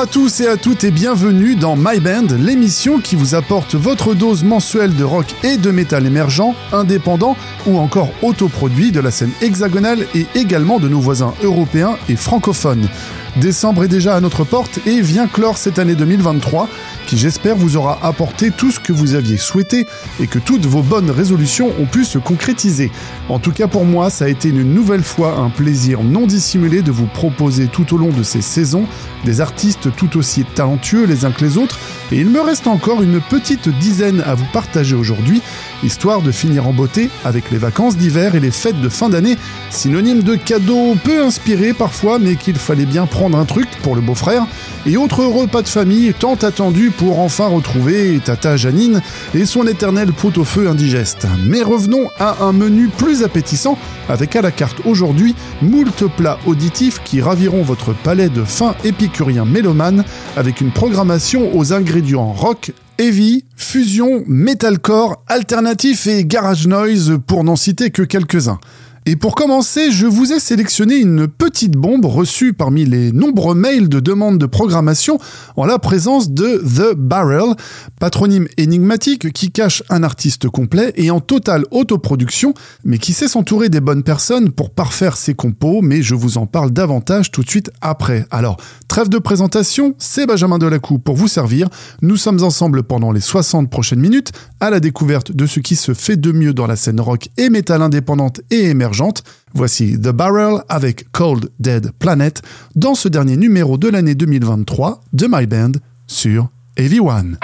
à tous et à toutes et bienvenue dans My Band, l'émission qui vous apporte votre dose mensuelle de rock et de métal émergent, indépendant ou encore autoproduit de la scène hexagonale et également de nos voisins européens et francophones. Décembre est déjà à notre porte et vient clore cette année 2023 qui j'espère vous aura apporté tout ce que vous aviez souhaité et que toutes vos bonnes résolutions ont pu se concrétiser. En tout cas pour moi, ça a été une nouvelle fois un plaisir non dissimulé de vous proposer tout au long de ces saisons des artistes tout aussi talentueux les uns que les autres et il me reste encore une petite dizaine à vous partager aujourd'hui histoire de finir en beauté avec les vacances d'hiver et les fêtes de fin d'année, synonyme de cadeaux peu inspirés parfois, mais qu'il fallait bien prendre un truc pour le beau-frère, et autre repas de famille tant attendu pour enfin retrouver Tata Janine et son éternel pot-au-feu indigeste. Mais revenons à un menu plus appétissant, avec à la carte aujourd'hui moult plats auditifs qui raviront votre palais de fin épicurien mélomane, avec une programmation aux ingrédients rock, heavy, fusion, metalcore, alternatif et garage noise pour n'en citer que quelques-uns. Et pour commencer, je vous ai sélectionné une petite bombe reçue parmi les nombreux mails de demande de programmation en la présence de The Barrel, patronyme énigmatique qui cache un artiste complet et en totale autoproduction, mais qui sait s'entourer des bonnes personnes pour parfaire ses compos, mais je vous en parle davantage tout de suite après. Alors, trêve de présentation, c'est Benjamin Delacou pour vous servir. Nous sommes ensemble pendant les 60 prochaines minutes à la découverte de ce qui se fait de mieux dans la scène rock et métal indépendante et émergente Voici The Barrel avec Cold Dead Planet dans ce dernier numéro de l'année 2023 de My Band sur Heavy One.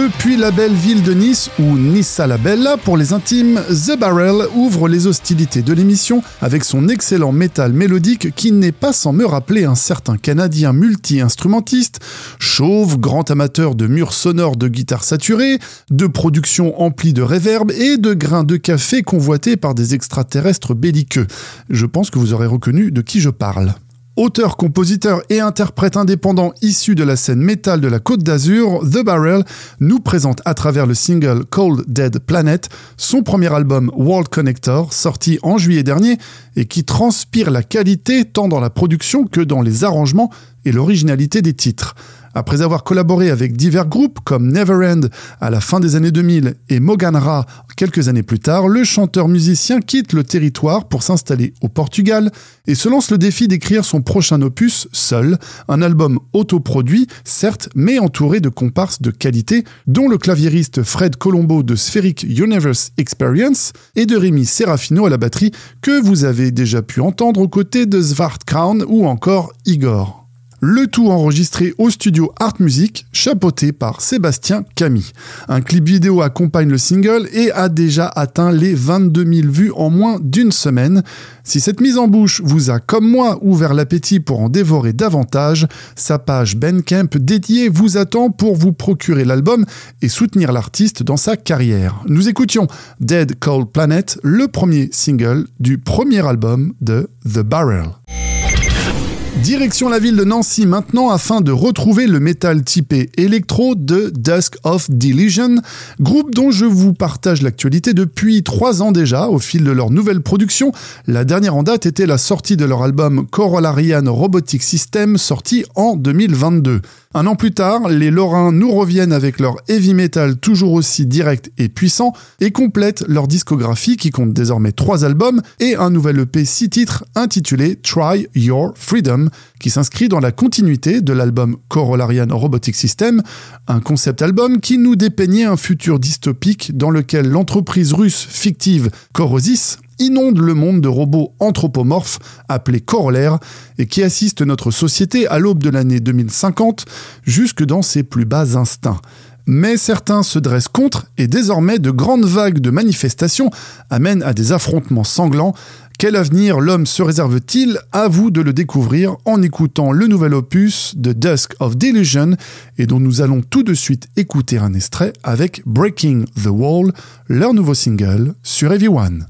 Depuis la belle ville de Nice, ou à la Bella pour les intimes, The Barrel ouvre les hostilités de l'émission avec son excellent métal mélodique qui n'est pas sans me rappeler un certain Canadien multi-instrumentiste, chauve, grand amateur de murs sonores de guitares saturées, de production emplie de réverb et de grains de café convoités par des extraterrestres belliqueux. Je pense que vous aurez reconnu de qui je parle. Auteur, compositeur et interprète indépendant issu de la scène métal de la Côte d'Azur, The Barrel nous présente à travers le single Cold Dead Planet son premier album World Connector, sorti en juillet dernier et qui transpire la qualité tant dans la production que dans les arrangements et l'originalité des titres. Après avoir collaboré avec divers groupes comme Neverend à la fin des années 2000 et Moganra quelques années plus tard, le chanteur-musicien quitte le territoire pour s'installer au Portugal et se lance le défi d'écrire son prochain opus seul, un album autoproduit, certes, mais entouré de comparses de qualité, dont le claviériste Fred Colombo de Spheric Universe Experience et de Rémi Serafino à la batterie que vous avez déjà pu entendre aux côtés de Svart Crown ou encore Igor le tout enregistré au studio Art Music, chapeauté par Sébastien Camille. Un clip vidéo accompagne le single et a déjà atteint les 22 000 vues en moins d'une semaine. Si cette mise en bouche vous a, comme moi, ouvert l'appétit pour en dévorer davantage, sa page Bandcamp dédiée vous attend pour vous procurer l'album et soutenir l'artiste dans sa carrière. Nous écoutions Dead Cold Planet, le premier single du premier album de The Barrel. Direction la ville de Nancy maintenant afin de retrouver le métal typé électro de Dusk of Delusion, groupe dont je vous partage l'actualité depuis trois ans déjà au fil de leur nouvelle production. La dernière en date était la sortie de leur album Corollarian Robotic System sorti en 2022. Un an plus tard, les Lorrains nous reviennent avec leur heavy metal toujours aussi direct et puissant et complètent leur discographie qui compte désormais trois albums et un nouvel EP six titres intitulé Try Your Freedom qui s'inscrit dans la continuité de l'album Corollarian Robotic System, un concept album qui nous dépeignait un futur dystopique dans lequel l'entreprise russe fictive Corosis inonde le monde de robots anthropomorphes appelés corollaires et qui assistent notre société à l'aube de l'année 2050 jusque dans ses plus bas instincts. Mais certains se dressent contre et désormais de grandes vagues de manifestations amènent à des affrontements sanglants. Quel avenir l'homme se réserve-t-il? À vous de le découvrir en écoutant le nouvel opus de Dusk of Delusion et dont nous allons tout de suite écouter un extrait avec Breaking the Wall, leur nouveau single sur Everyone.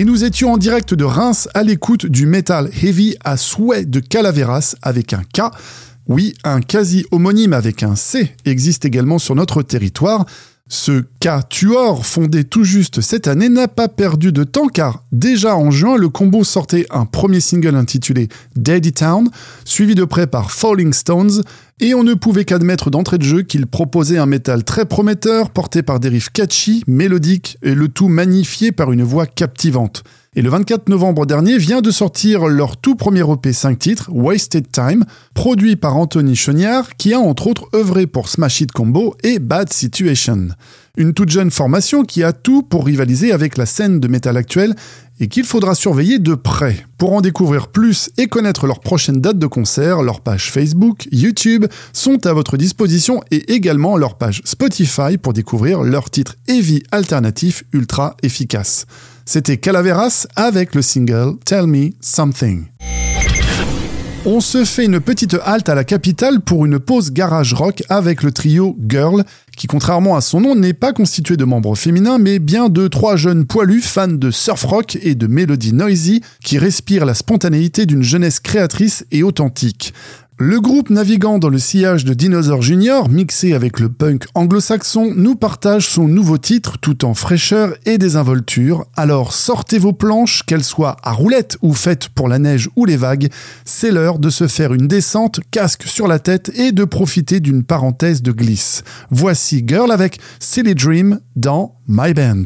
Et nous étions en direct de Reims à l'écoute du metal heavy à souhait de Calaveras avec un K. Oui, un quasi homonyme avec un C existe également sur notre territoire. Ce K-Tuor, fondé tout juste cette année, n'a pas perdu de temps car déjà en juin, le combo sortait un premier single intitulé Daddy Town, suivi de près par Falling Stones, et on ne pouvait qu'admettre d'entrée de jeu qu'il proposait un métal très prometteur, porté par des riffs catchy, mélodiques, et le tout magnifié par une voix captivante. Et le 24 novembre dernier vient de sortir leur tout premier EP 5 titres, Wasted Time, produit par Anthony Cheniard, qui a entre autres œuvré pour Smash It Combo et Bad Situation. Une toute jeune formation qui a tout pour rivaliser avec la scène de métal actuelle et qu'il faudra surveiller de près. Pour en découvrir plus et connaître leurs prochaines dates de concert, leurs pages Facebook, YouTube sont à votre disposition et également leur page Spotify pour découvrir leurs titres heavy alternatifs ultra efficaces. C'était Calaveras avec le single Tell Me Something. On se fait une petite halte à la capitale pour une pause garage rock avec le trio Girl, qui contrairement à son nom n'est pas constitué de membres féminins mais bien de trois jeunes poilus fans de surf rock et de mélodies noisy qui respirent la spontanéité d'une jeunesse créatrice et authentique. Le groupe naviguant dans le sillage de Dinosaur Junior, mixé avec le punk anglo-saxon, nous partage son nouveau titre tout en fraîcheur et désinvolture. Alors sortez vos planches, qu'elles soient à roulette ou faites pour la neige ou les vagues, c'est l'heure de se faire une descente, casque sur la tête et de profiter d'une parenthèse de glisse. Voici Girl avec Silly Dream dans My Band.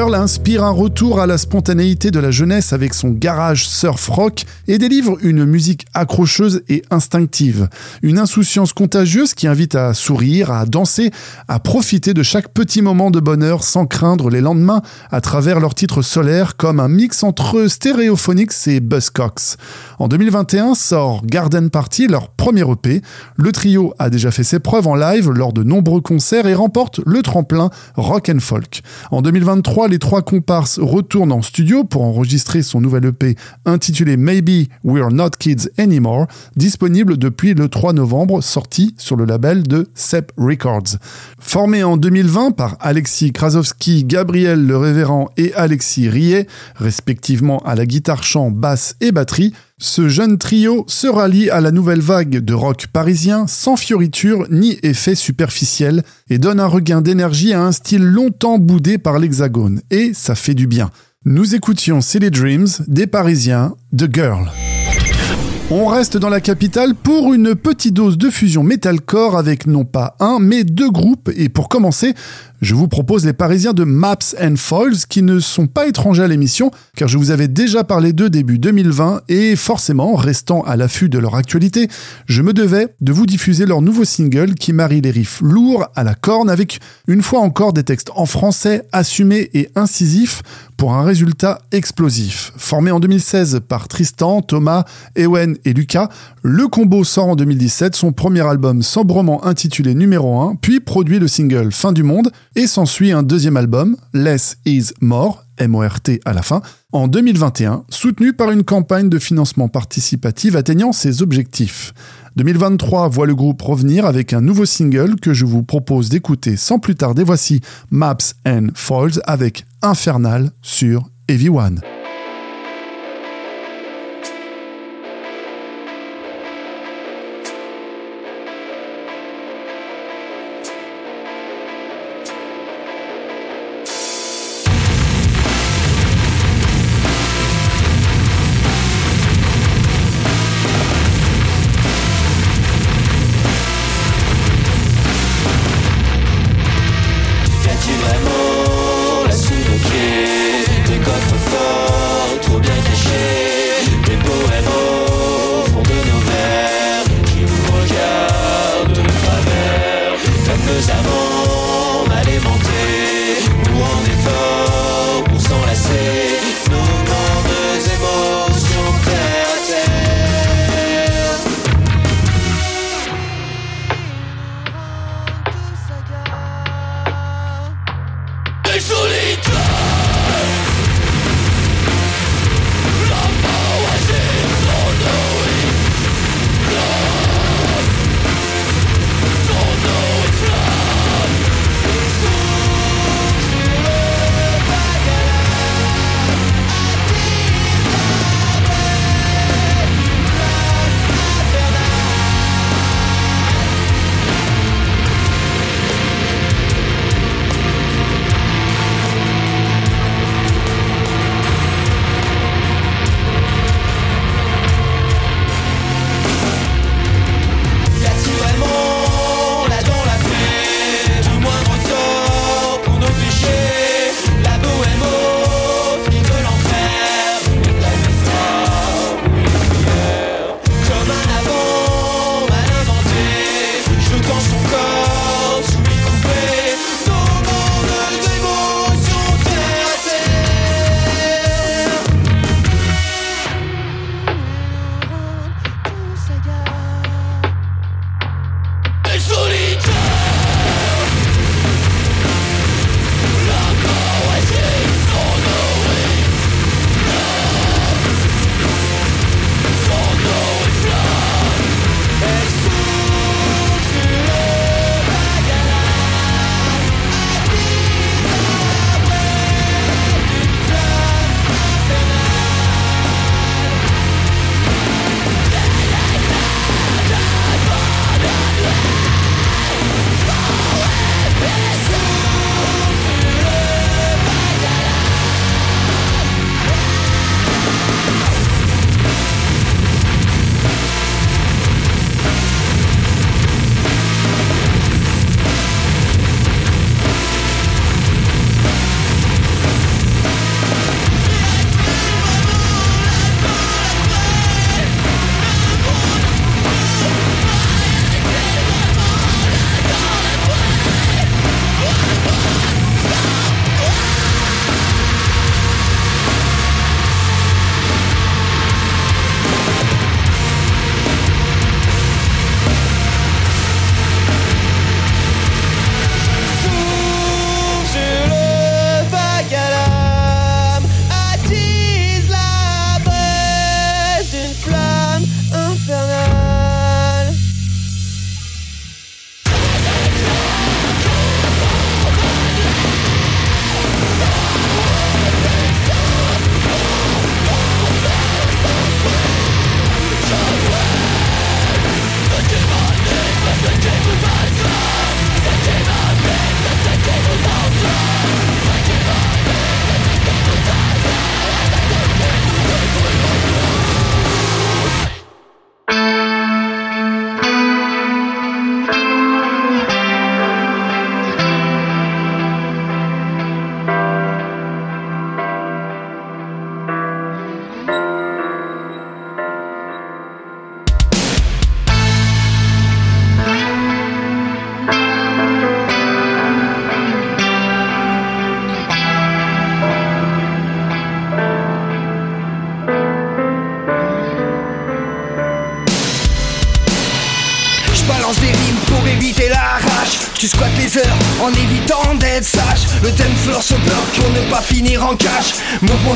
Inspire un retour à la spontanéité de la jeunesse avec son garage surf rock et délivre une musique accrocheuse et instinctive. Une insouciance contagieuse qui invite à sourire, à danser, à profiter de chaque petit moment de bonheur sans craindre les lendemains à travers leurs titres solaires comme un mix entre Stereophonics et Buzzcocks. En 2021 sort Garden Party, leur premier EP. Le trio a déjà fait ses preuves en live lors de nombreux concerts et remporte le tremplin rock and folk. En 2023, les trois comparses retournent en studio pour enregistrer son nouvel EP intitulé Maybe We're Not Kids Anymore, disponible depuis le 3 novembre, sorti sur le label de Sep Records. Formé en 2020 par Alexis Krasowski, Gabriel Le Révérend et Alexis Riet, respectivement à la guitare chant, basse et batterie, ce jeune trio se rallie à la nouvelle vague de rock parisien sans fioriture ni effet superficiel et donne un regain d'énergie à un style longtemps boudé par l'hexagone. Et ça fait du bien. Nous écoutions Silly Dreams des Parisiens, The Girl. On reste dans la capitale pour une petite dose de fusion metalcore avec non pas un mais deux groupes et pour commencer, je vous propose les Parisiens de Maps and Foils qui ne sont pas étrangers à l'émission car je vous avais déjà parlé d'eux début 2020 et forcément, restant à l'affût de leur actualité, je me devais de vous diffuser leur nouveau single qui marie les riffs lourds à la corne avec une fois encore des textes en français assumés et incisifs pour un résultat explosif. Formé en 2016 par Tristan, Thomas, Ewen et Lucas, le combo sort en 2017 son premier album sobrement intitulé numéro 1, puis produit le single Fin du monde et s'ensuit un deuxième album, Less is More, M-O-R-T à la fin, en 2021, soutenu par une campagne de financement participatif atteignant ses objectifs. 2023 voit le groupe revenir avec un nouveau single que je vous propose d'écouter sans plus tarder. Voici Maps and Foils avec Infernal sur Heavy One.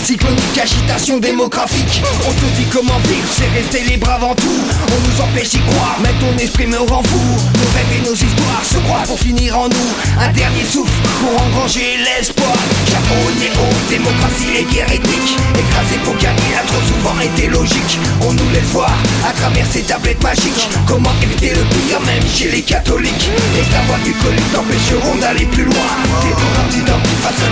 Cyclonique, agitation démographique. On te dit comment vivre, c'est rester libre avant tout. On nous empêche d'y croire, mais ton esprit me rend fou. Nos rêves et nos histoires se croient pour finir en nous. Un dernier souffle pour engranger l'espoir. Chapeau, néo, démocratie et guerre ethnique. Écrasé pour gagner a trop souvent été logique. On nous laisse voir à travers ces tablettes magiques. Comment éviter le pire même chez les catholiques. Et ta voix du colis t'empêcheront d'aller plus loin. T'es pour un la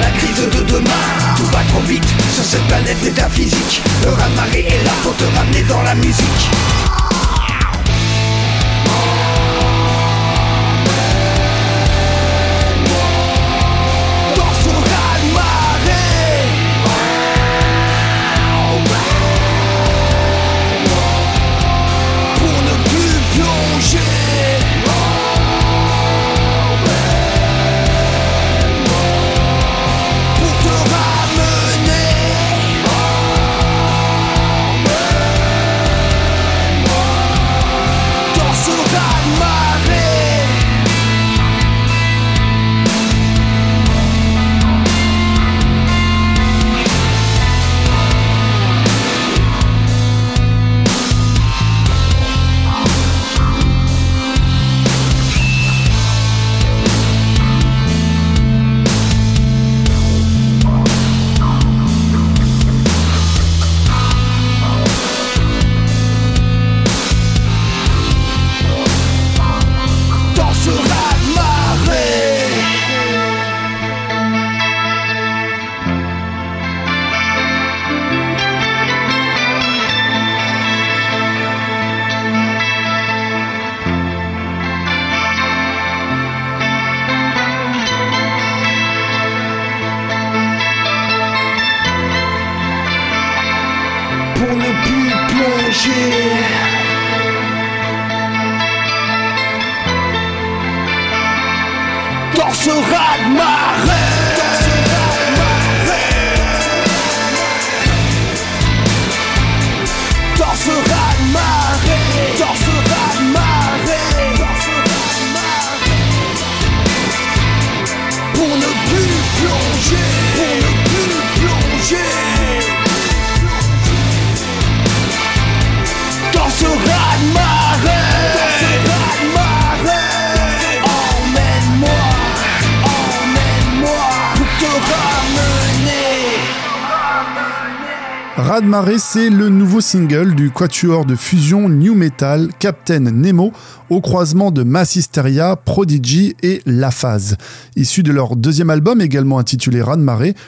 cette planète métaphysique. Le raz-de-marée est là pour te ramener dans la musique. C'est le nouveau single du quatuor de fusion new metal Captain Nemo au croisement de Massisteria, Prodigy et La Phase, issu de leur deuxième album également intitulé Raz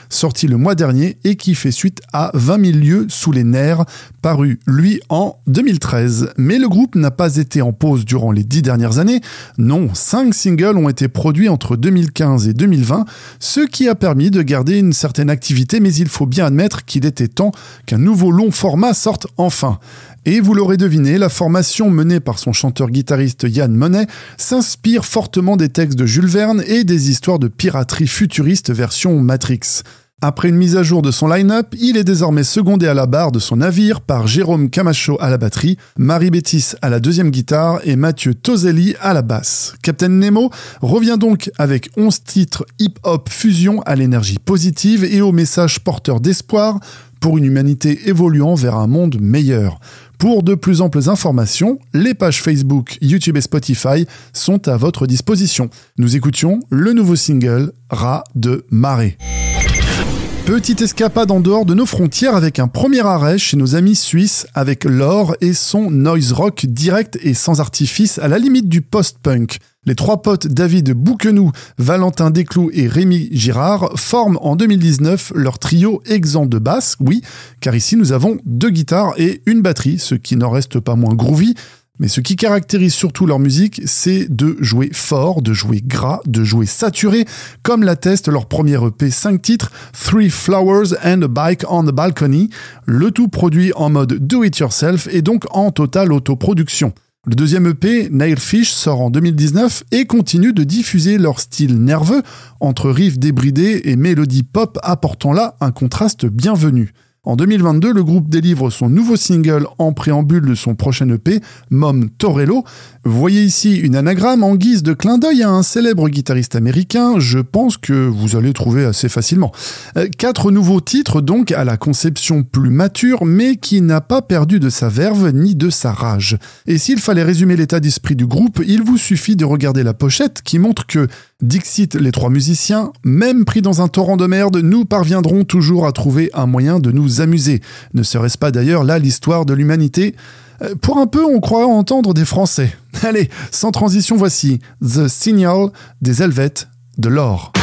sorti le mois dernier et qui fait suite à 20 000 lieues sous les nerfs, paru lui en 2013. Mais le groupe n'a pas été en pause durant les dix dernières années. Non, cinq singles ont été produits entre 2015 et 2020, ce qui a permis de garder une certaine activité, mais il faut bien admettre qu'il était temps qu'un nouveau long format sorte enfin. Et vous l'aurez deviné, la formation menée par son chanteur-guitariste Yann Monet s'inspire fortement des textes de Jules Verne et des histoires de piraterie futuriste version Matrix. Après une mise à jour de son line-up, il est désormais secondé à la barre de son navire par Jérôme Camacho à la batterie, Marie Bétis à la deuxième guitare et Mathieu Toselli à la basse. Captain Nemo revient donc avec 11 titres hip-hop fusion à l'énergie positive et au message porteur d'espoir pour une humanité évoluant vers un monde meilleur. Pour de plus amples informations, les pages Facebook, YouTube et Spotify sont à votre disposition. Nous écoutions le nouveau single Rat de marée. Petite escapade en dehors de nos frontières avec un premier arrêt chez nos amis suisses avec Laure et son noise rock direct et sans artifice à la limite du post-punk. Les trois potes David Bouquenou, Valentin Desclous et Rémi Girard forment en 2019 leur trio exempt de basse, oui, car ici nous avons deux guitares et une batterie, ce qui n'en reste pas moins groovy, mais ce qui caractérise surtout leur musique, c'est de jouer fort, de jouer gras, de jouer saturé, comme l'atteste leur premier EP 5 titres, Three Flowers and a Bike on the Balcony, le tout produit en mode do-it-yourself et donc en totale autoproduction. Le deuxième EP, Nailfish, sort en 2019 et continue de diffuser leur style nerveux entre riffs débridés et mélodies pop apportant là un contraste bienvenu. En 2022, le groupe délivre son nouveau single en préambule de son prochain EP, Mom Torello. Voyez ici une anagramme en guise de clin d'œil à un célèbre guitariste américain, je pense que vous allez trouver assez facilement. Euh, quatre nouveaux titres donc à la conception plus mature, mais qui n'a pas perdu de sa verve ni de sa rage. Et s'il fallait résumer l'état d'esprit du groupe, il vous suffit de regarder la pochette qui montre que Dixit les trois musiciens, même pris dans un torrent de merde, nous parviendrons toujours à trouver un moyen de nous amuser. Ne serait-ce pas d'ailleurs là l'histoire de l'humanité? Euh, Pour un peu, on croit entendre des Français. Allez, sans transition, voici The Signal des Helvètes de l'or.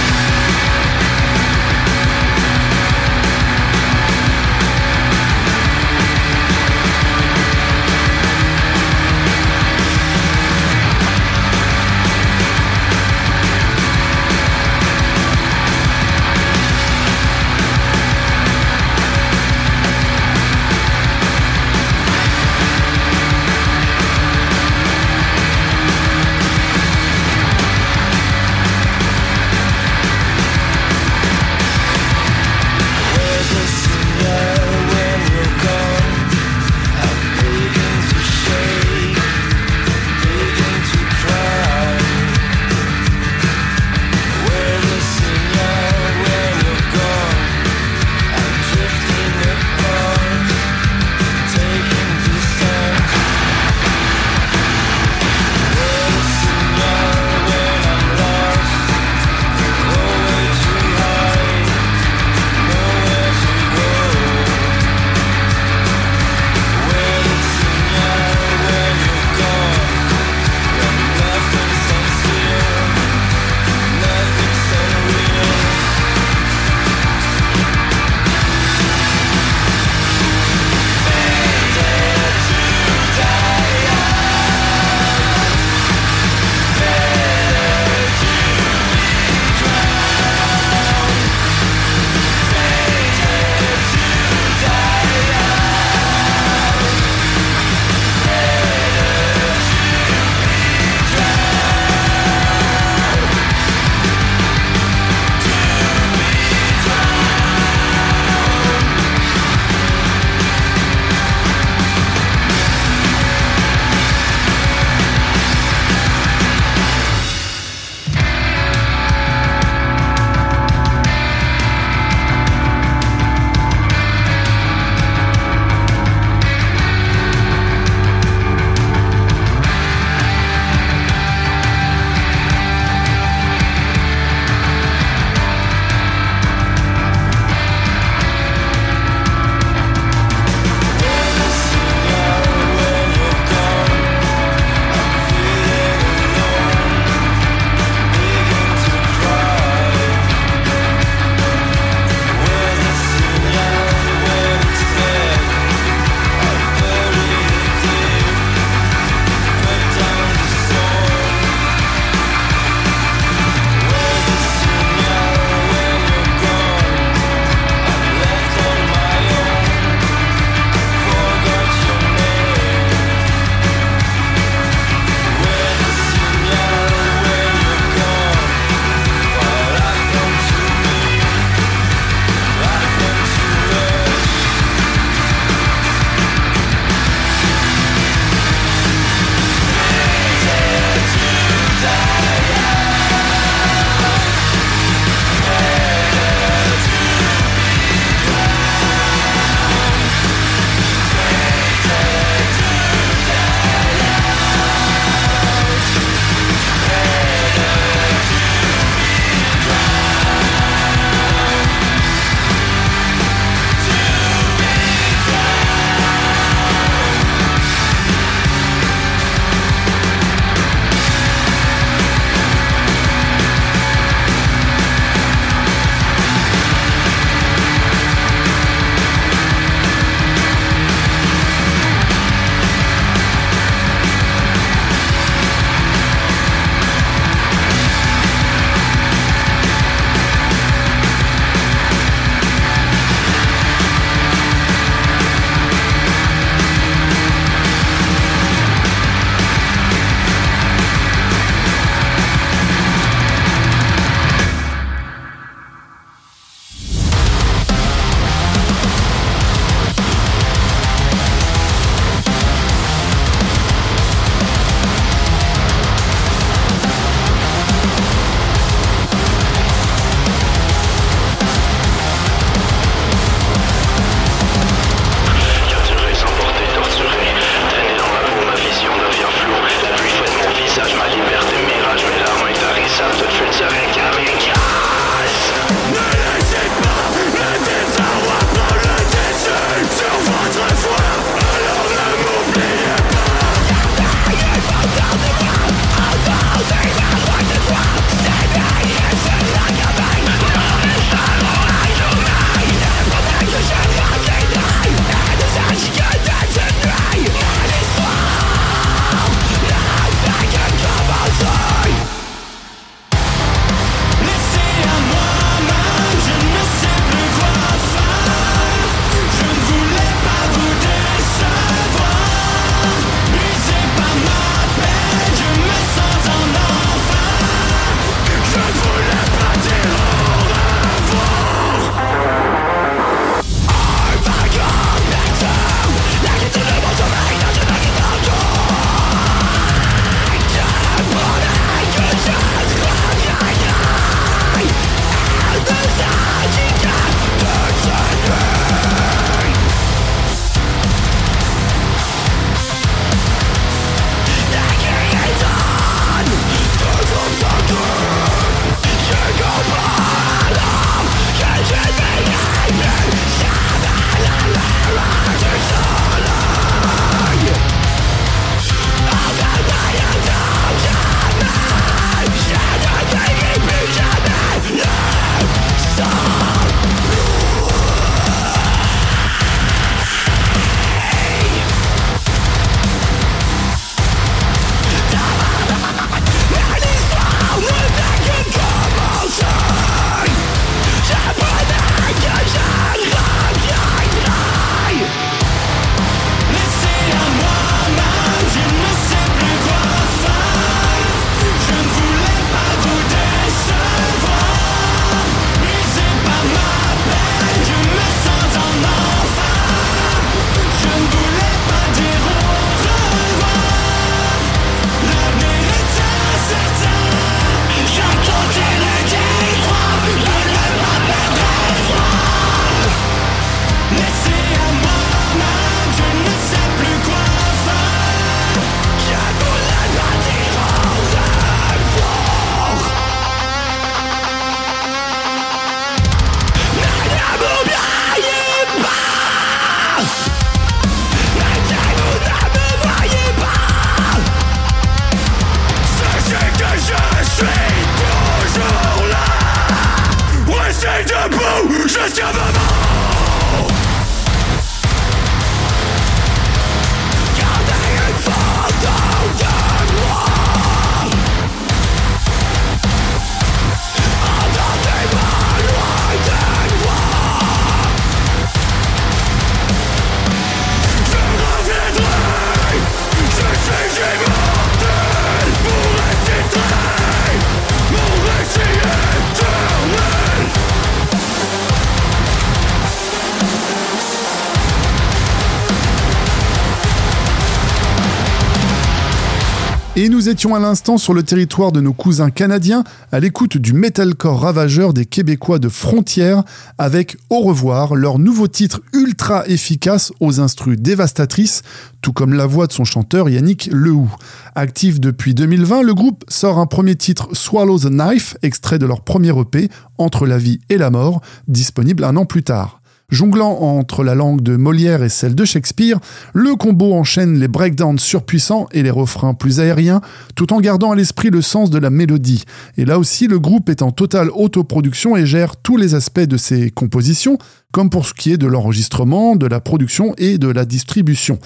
Et nous étions à l'instant sur le territoire de nos cousins canadiens, à l'écoute du metalcore ravageur des Québécois de Frontières, avec Au revoir, leur nouveau titre ultra efficace aux instrus dévastatrices, tout comme la voix de son chanteur Yannick Lehou. Actif depuis 2020, le groupe sort un premier titre Swallow the Knife, extrait de leur premier EP, Entre la vie et la mort, disponible un an plus tard. Jonglant entre la langue de Molière et celle de Shakespeare, le combo enchaîne les breakdowns surpuissants et les refrains plus aériens, tout en gardant à l'esprit le sens de la mélodie. Et là aussi, le groupe est en totale autoproduction et gère tous les aspects de ses compositions, comme pour ce qui est de l'enregistrement, de la production et de la distribution.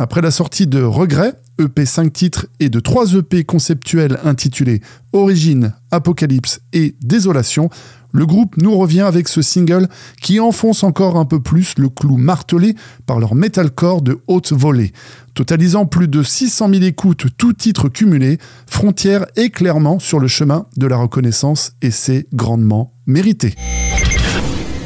Après la sortie de Regret, EP 5 titres et de 3 EP conceptuels intitulés Origine, Apocalypse et Désolation, le groupe nous revient avec ce single qui enfonce encore un peu plus le clou martelé par leur metalcore de haute volée. Totalisant plus de 600 000 écoutes, tout titre cumulé, Frontière est clairement sur le chemin de la reconnaissance et c'est grandement mérité.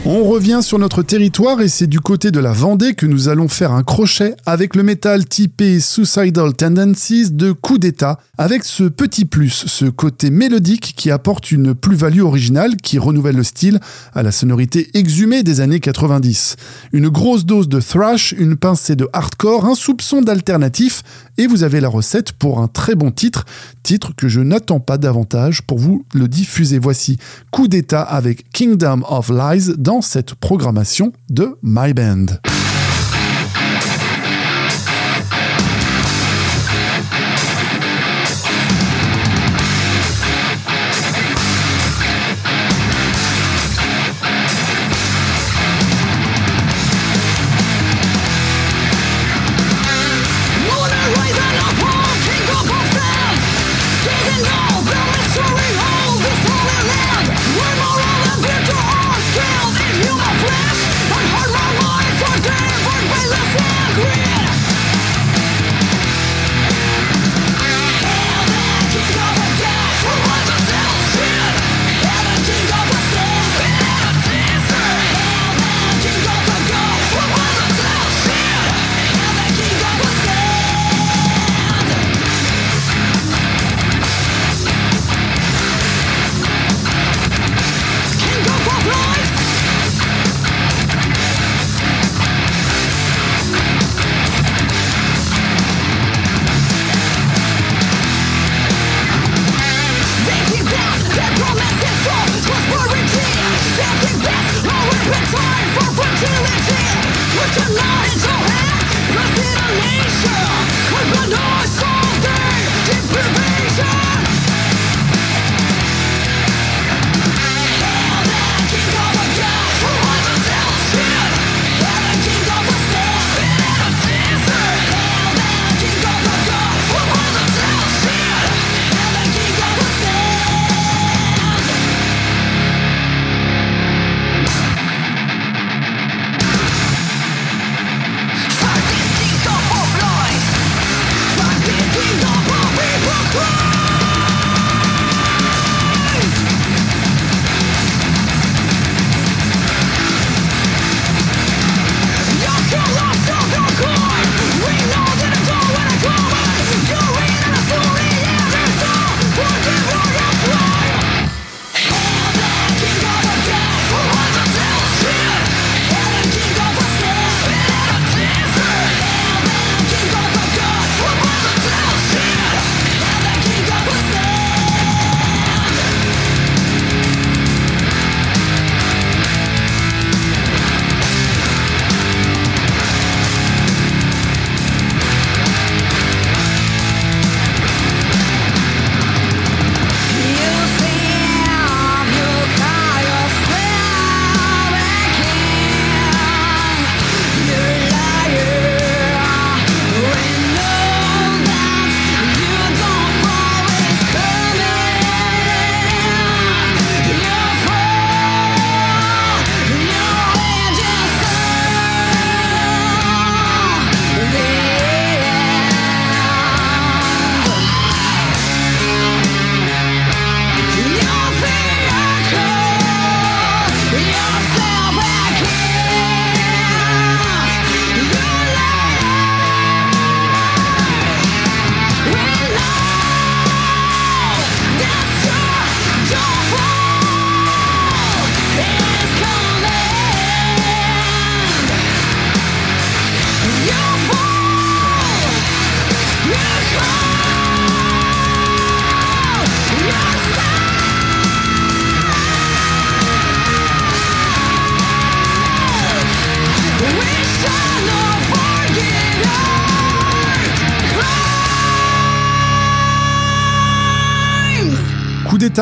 On revient sur notre territoire et c'est du côté de la Vendée que nous allons faire un crochet avec le métal typé Suicidal Tendencies de Coup d'État, avec ce petit plus, ce côté mélodique qui apporte une plus-value originale qui renouvelle le style à la sonorité exhumée des années 90. Une grosse dose de thrash, une pincée de hardcore, un soupçon d'alternatif et vous avez la recette pour un très bon titre, titre que je n'attends pas davantage pour vous le diffuser. Voici Coup d'État avec Kingdom of Lies cette programmation de My Band.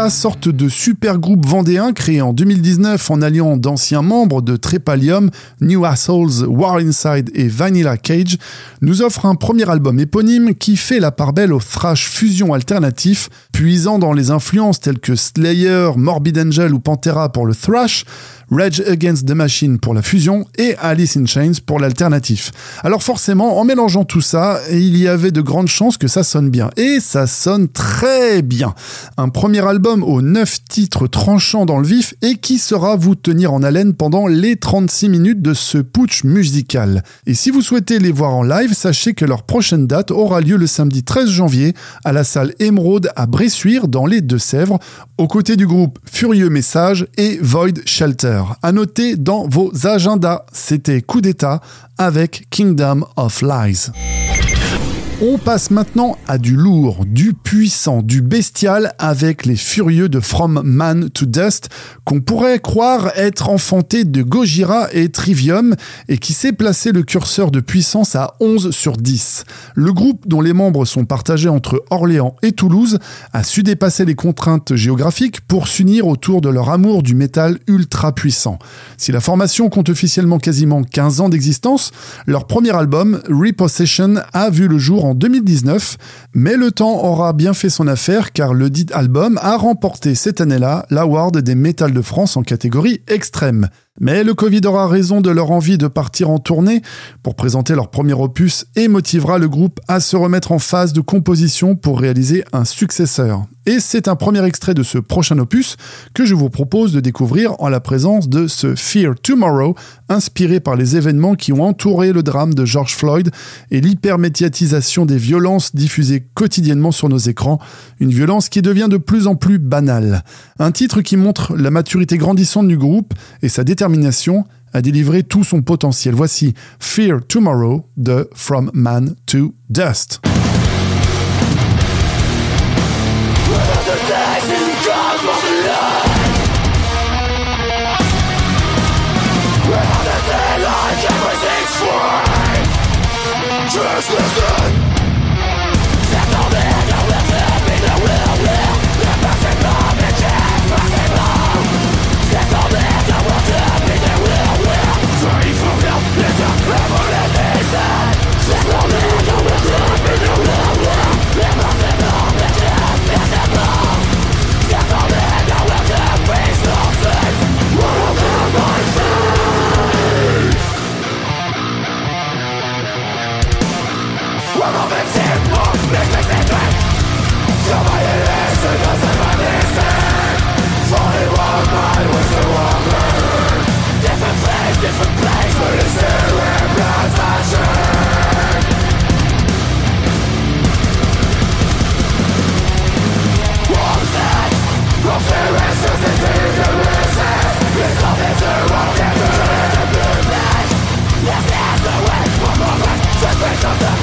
d'État, sorte de super groupe vendéen créé en 2019 en alliant d'anciens membres de Trepalium, New Assholes, War Inside et Vanilla Cage, nous offre un premier album éponyme qui fait la part belle au thrash fusion alternatif, puisant dans les influences telles que Slayer, Morbid Angel ou Pantera pour le thrash, Rage Against the Machine pour la fusion et Alice in Chains pour l'alternatif. Alors forcément, en mélangeant tout ça, il y avait de grandes chances que ça sonne bien. Et ça sonne très bien. Un premier album aux 9 titres tranchants dans le vif et qui sera vous tenir en haleine pendant les 36 minutes de ce putsch musical. Et si vous souhaitez les voir en live, sachez que leur prochaine date aura lieu le samedi 13 janvier à la salle Emeraude à Bressuire dans les Deux-Sèvres, aux côtés du groupe Furieux Message et Void Shelter. À noter dans vos agendas, c'était Coup d'État avec Kingdom of Lies. On passe maintenant à du lourd, du puissant, du bestial avec les furieux de From Man to Dust qu'on pourrait croire être enfanté de Gojira et Trivium et qui s'est placé le curseur de puissance à 11 sur 10. Le groupe dont les membres sont partagés entre Orléans et Toulouse a su dépasser les contraintes géographiques pour s'unir autour de leur amour du métal ultra puissant. Si la formation compte officiellement quasiment 15 ans d'existence, leur premier album, Repossession, a vu le jour en 2019, mais le temps aura bien fait son affaire car le dit album a remporté cette année-là l'award des Métal de France en catégorie extrême. Mais le Covid aura raison de leur envie de partir en tournée pour présenter leur premier opus et motivera le groupe à se remettre en phase de composition pour réaliser un successeur. Et c'est un premier extrait de ce prochain opus que je vous propose de découvrir en la présence de ce Fear Tomorrow, inspiré par les événements qui ont entouré le drame de George Floyd et l'hypermédiatisation des violences diffusées quotidiennement sur nos écrans, une violence qui devient de plus en plus banale. Un titre qui montre la maturité grandissante du groupe et sa détermination à délivrer tout son potentiel. Voici Fear Tomorrow de From Man to Dust. Something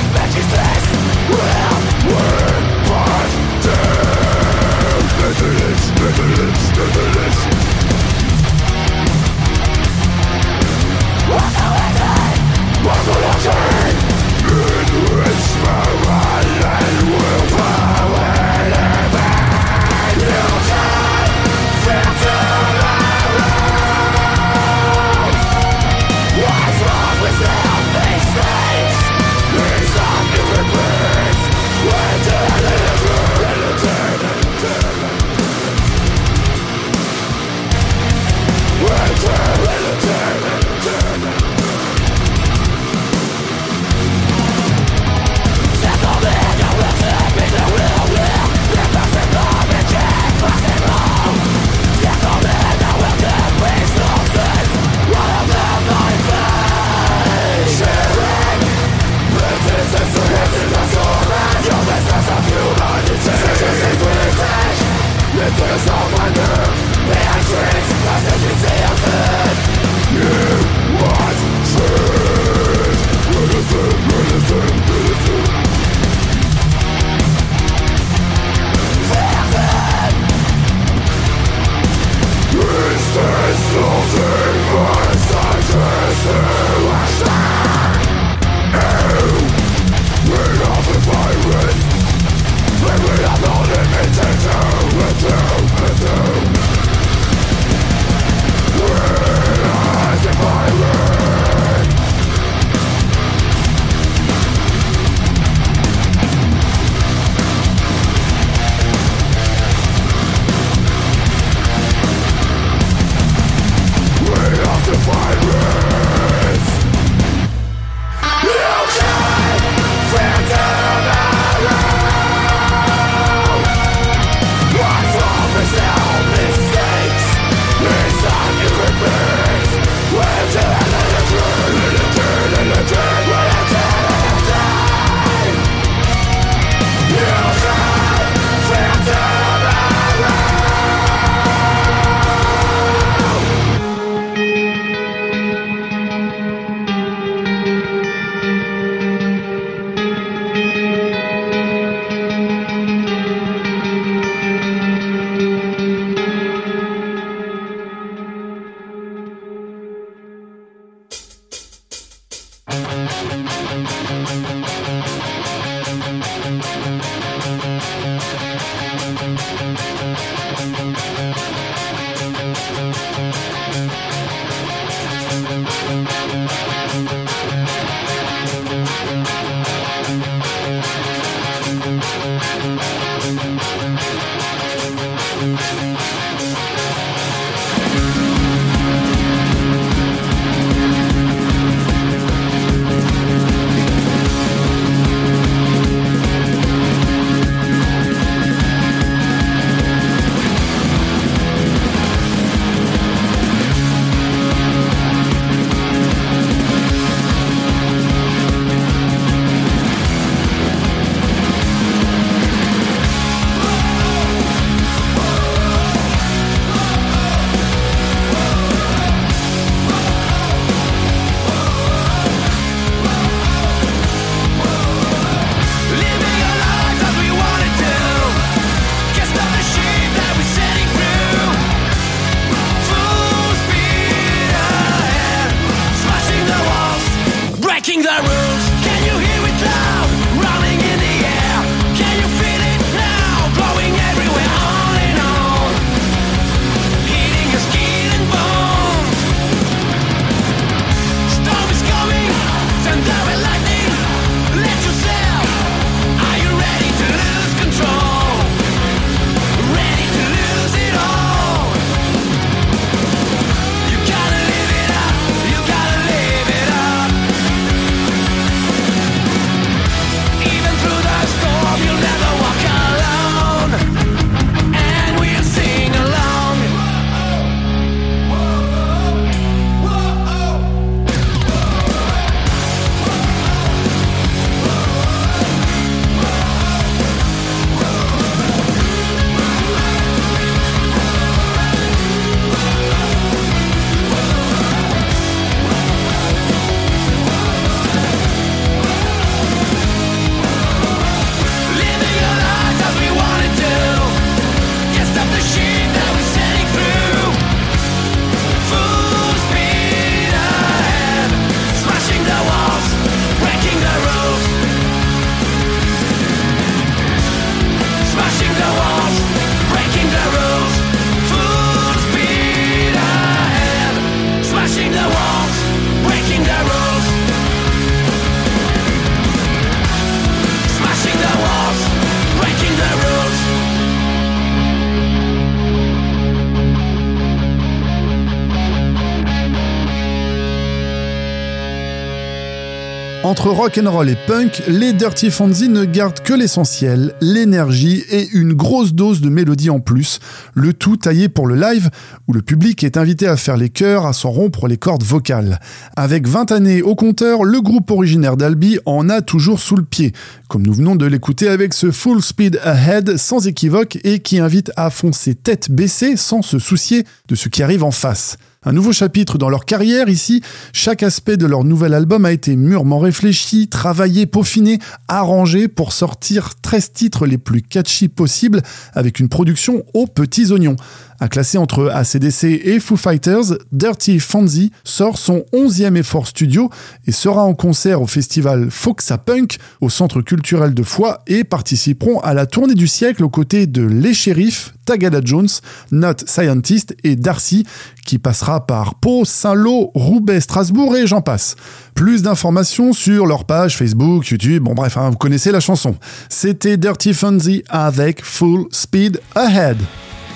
Entre rock and roll et punk, les Dirty Fonzie ne gardent que l'essentiel, l'énergie et une grosse dose de mélodie en plus, le tout taillé pour le live où le public est invité à faire les chœurs à s'en rompre les cordes vocales. Avec 20 années au compteur, le groupe originaire d'Albi en a toujours sous le pied, comme nous venons de l'écouter avec ce Full Speed Ahead sans équivoque et qui invite à foncer tête baissée sans se soucier de ce qui arrive en face. Un nouveau chapitre dans leur carrière ici, chaque aspect de leur nouvel album a été mûrement réfléchi, travaillé, peaufiné, arrangé pour sortir 13 titres les plus catchy possibles avec une production aux petits oignons. À classer entre ACDC et Foo Fighters, Dirty Fancy sort son 11e effort studio et sera en concert au festival Foxa Punk au Centre culturel de Foix et participeront à la tournée du siècle aux côtés de Les Sheriffs, Tagada Jones, Not Scientist et Darcy qui passera par Pau, Saint-Lô, Roubaix, Strasbourg et j'en passe. Plus d'informations sur leur page Facebook, YouTube, bon bref, hein, vous connaissez la chanson. C'était Dirty Fancy avec Full Speed Ahead.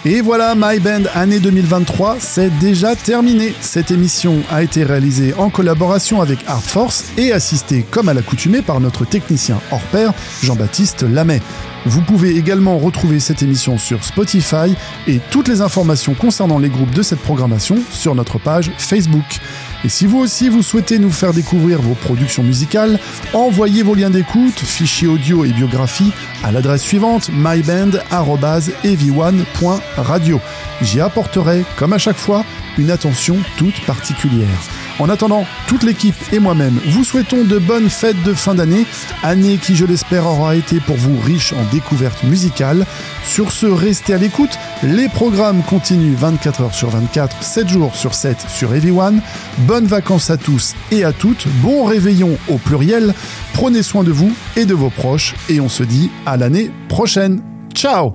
Et voilà, My Band année 2023, c'est déjà terminé. Cette émission a été réalisée en collaboration avec Art Force et assistée comme à l'accoutumée par notre technicien hors pair, Jean-Baptiste Lamet. Vous pouvez également retrouver cette émission sur Spotify et toutes les informations concernant les groupes de cette programmation sur notre page Facebook. Et si vous aussi vous souhaitez nous faire découvrir vos productions musicales, envoyez vos liens d'écoute, fichiers audio et biographies à l'adresse suivante myband.ev1.radio. J'y apporterai, comme à chaque fois, une attention toute particulière. En attendant, toute l'équipe et moi-même vous souhaitons de bonnes fêtes de fin d'année, année qui je l'espère aura été pour vous riche en découvertes musicales. Sur ce, restez à l'écoute, les programmes continuent 24 heures sur 24, 7 jours sur 7 sur Everyone. Bonnes vacances à tous et à toutes, bon réveillon au pluriel, prenez soin de vous et de vos proches et on se dit à l'année prochaine. Ciao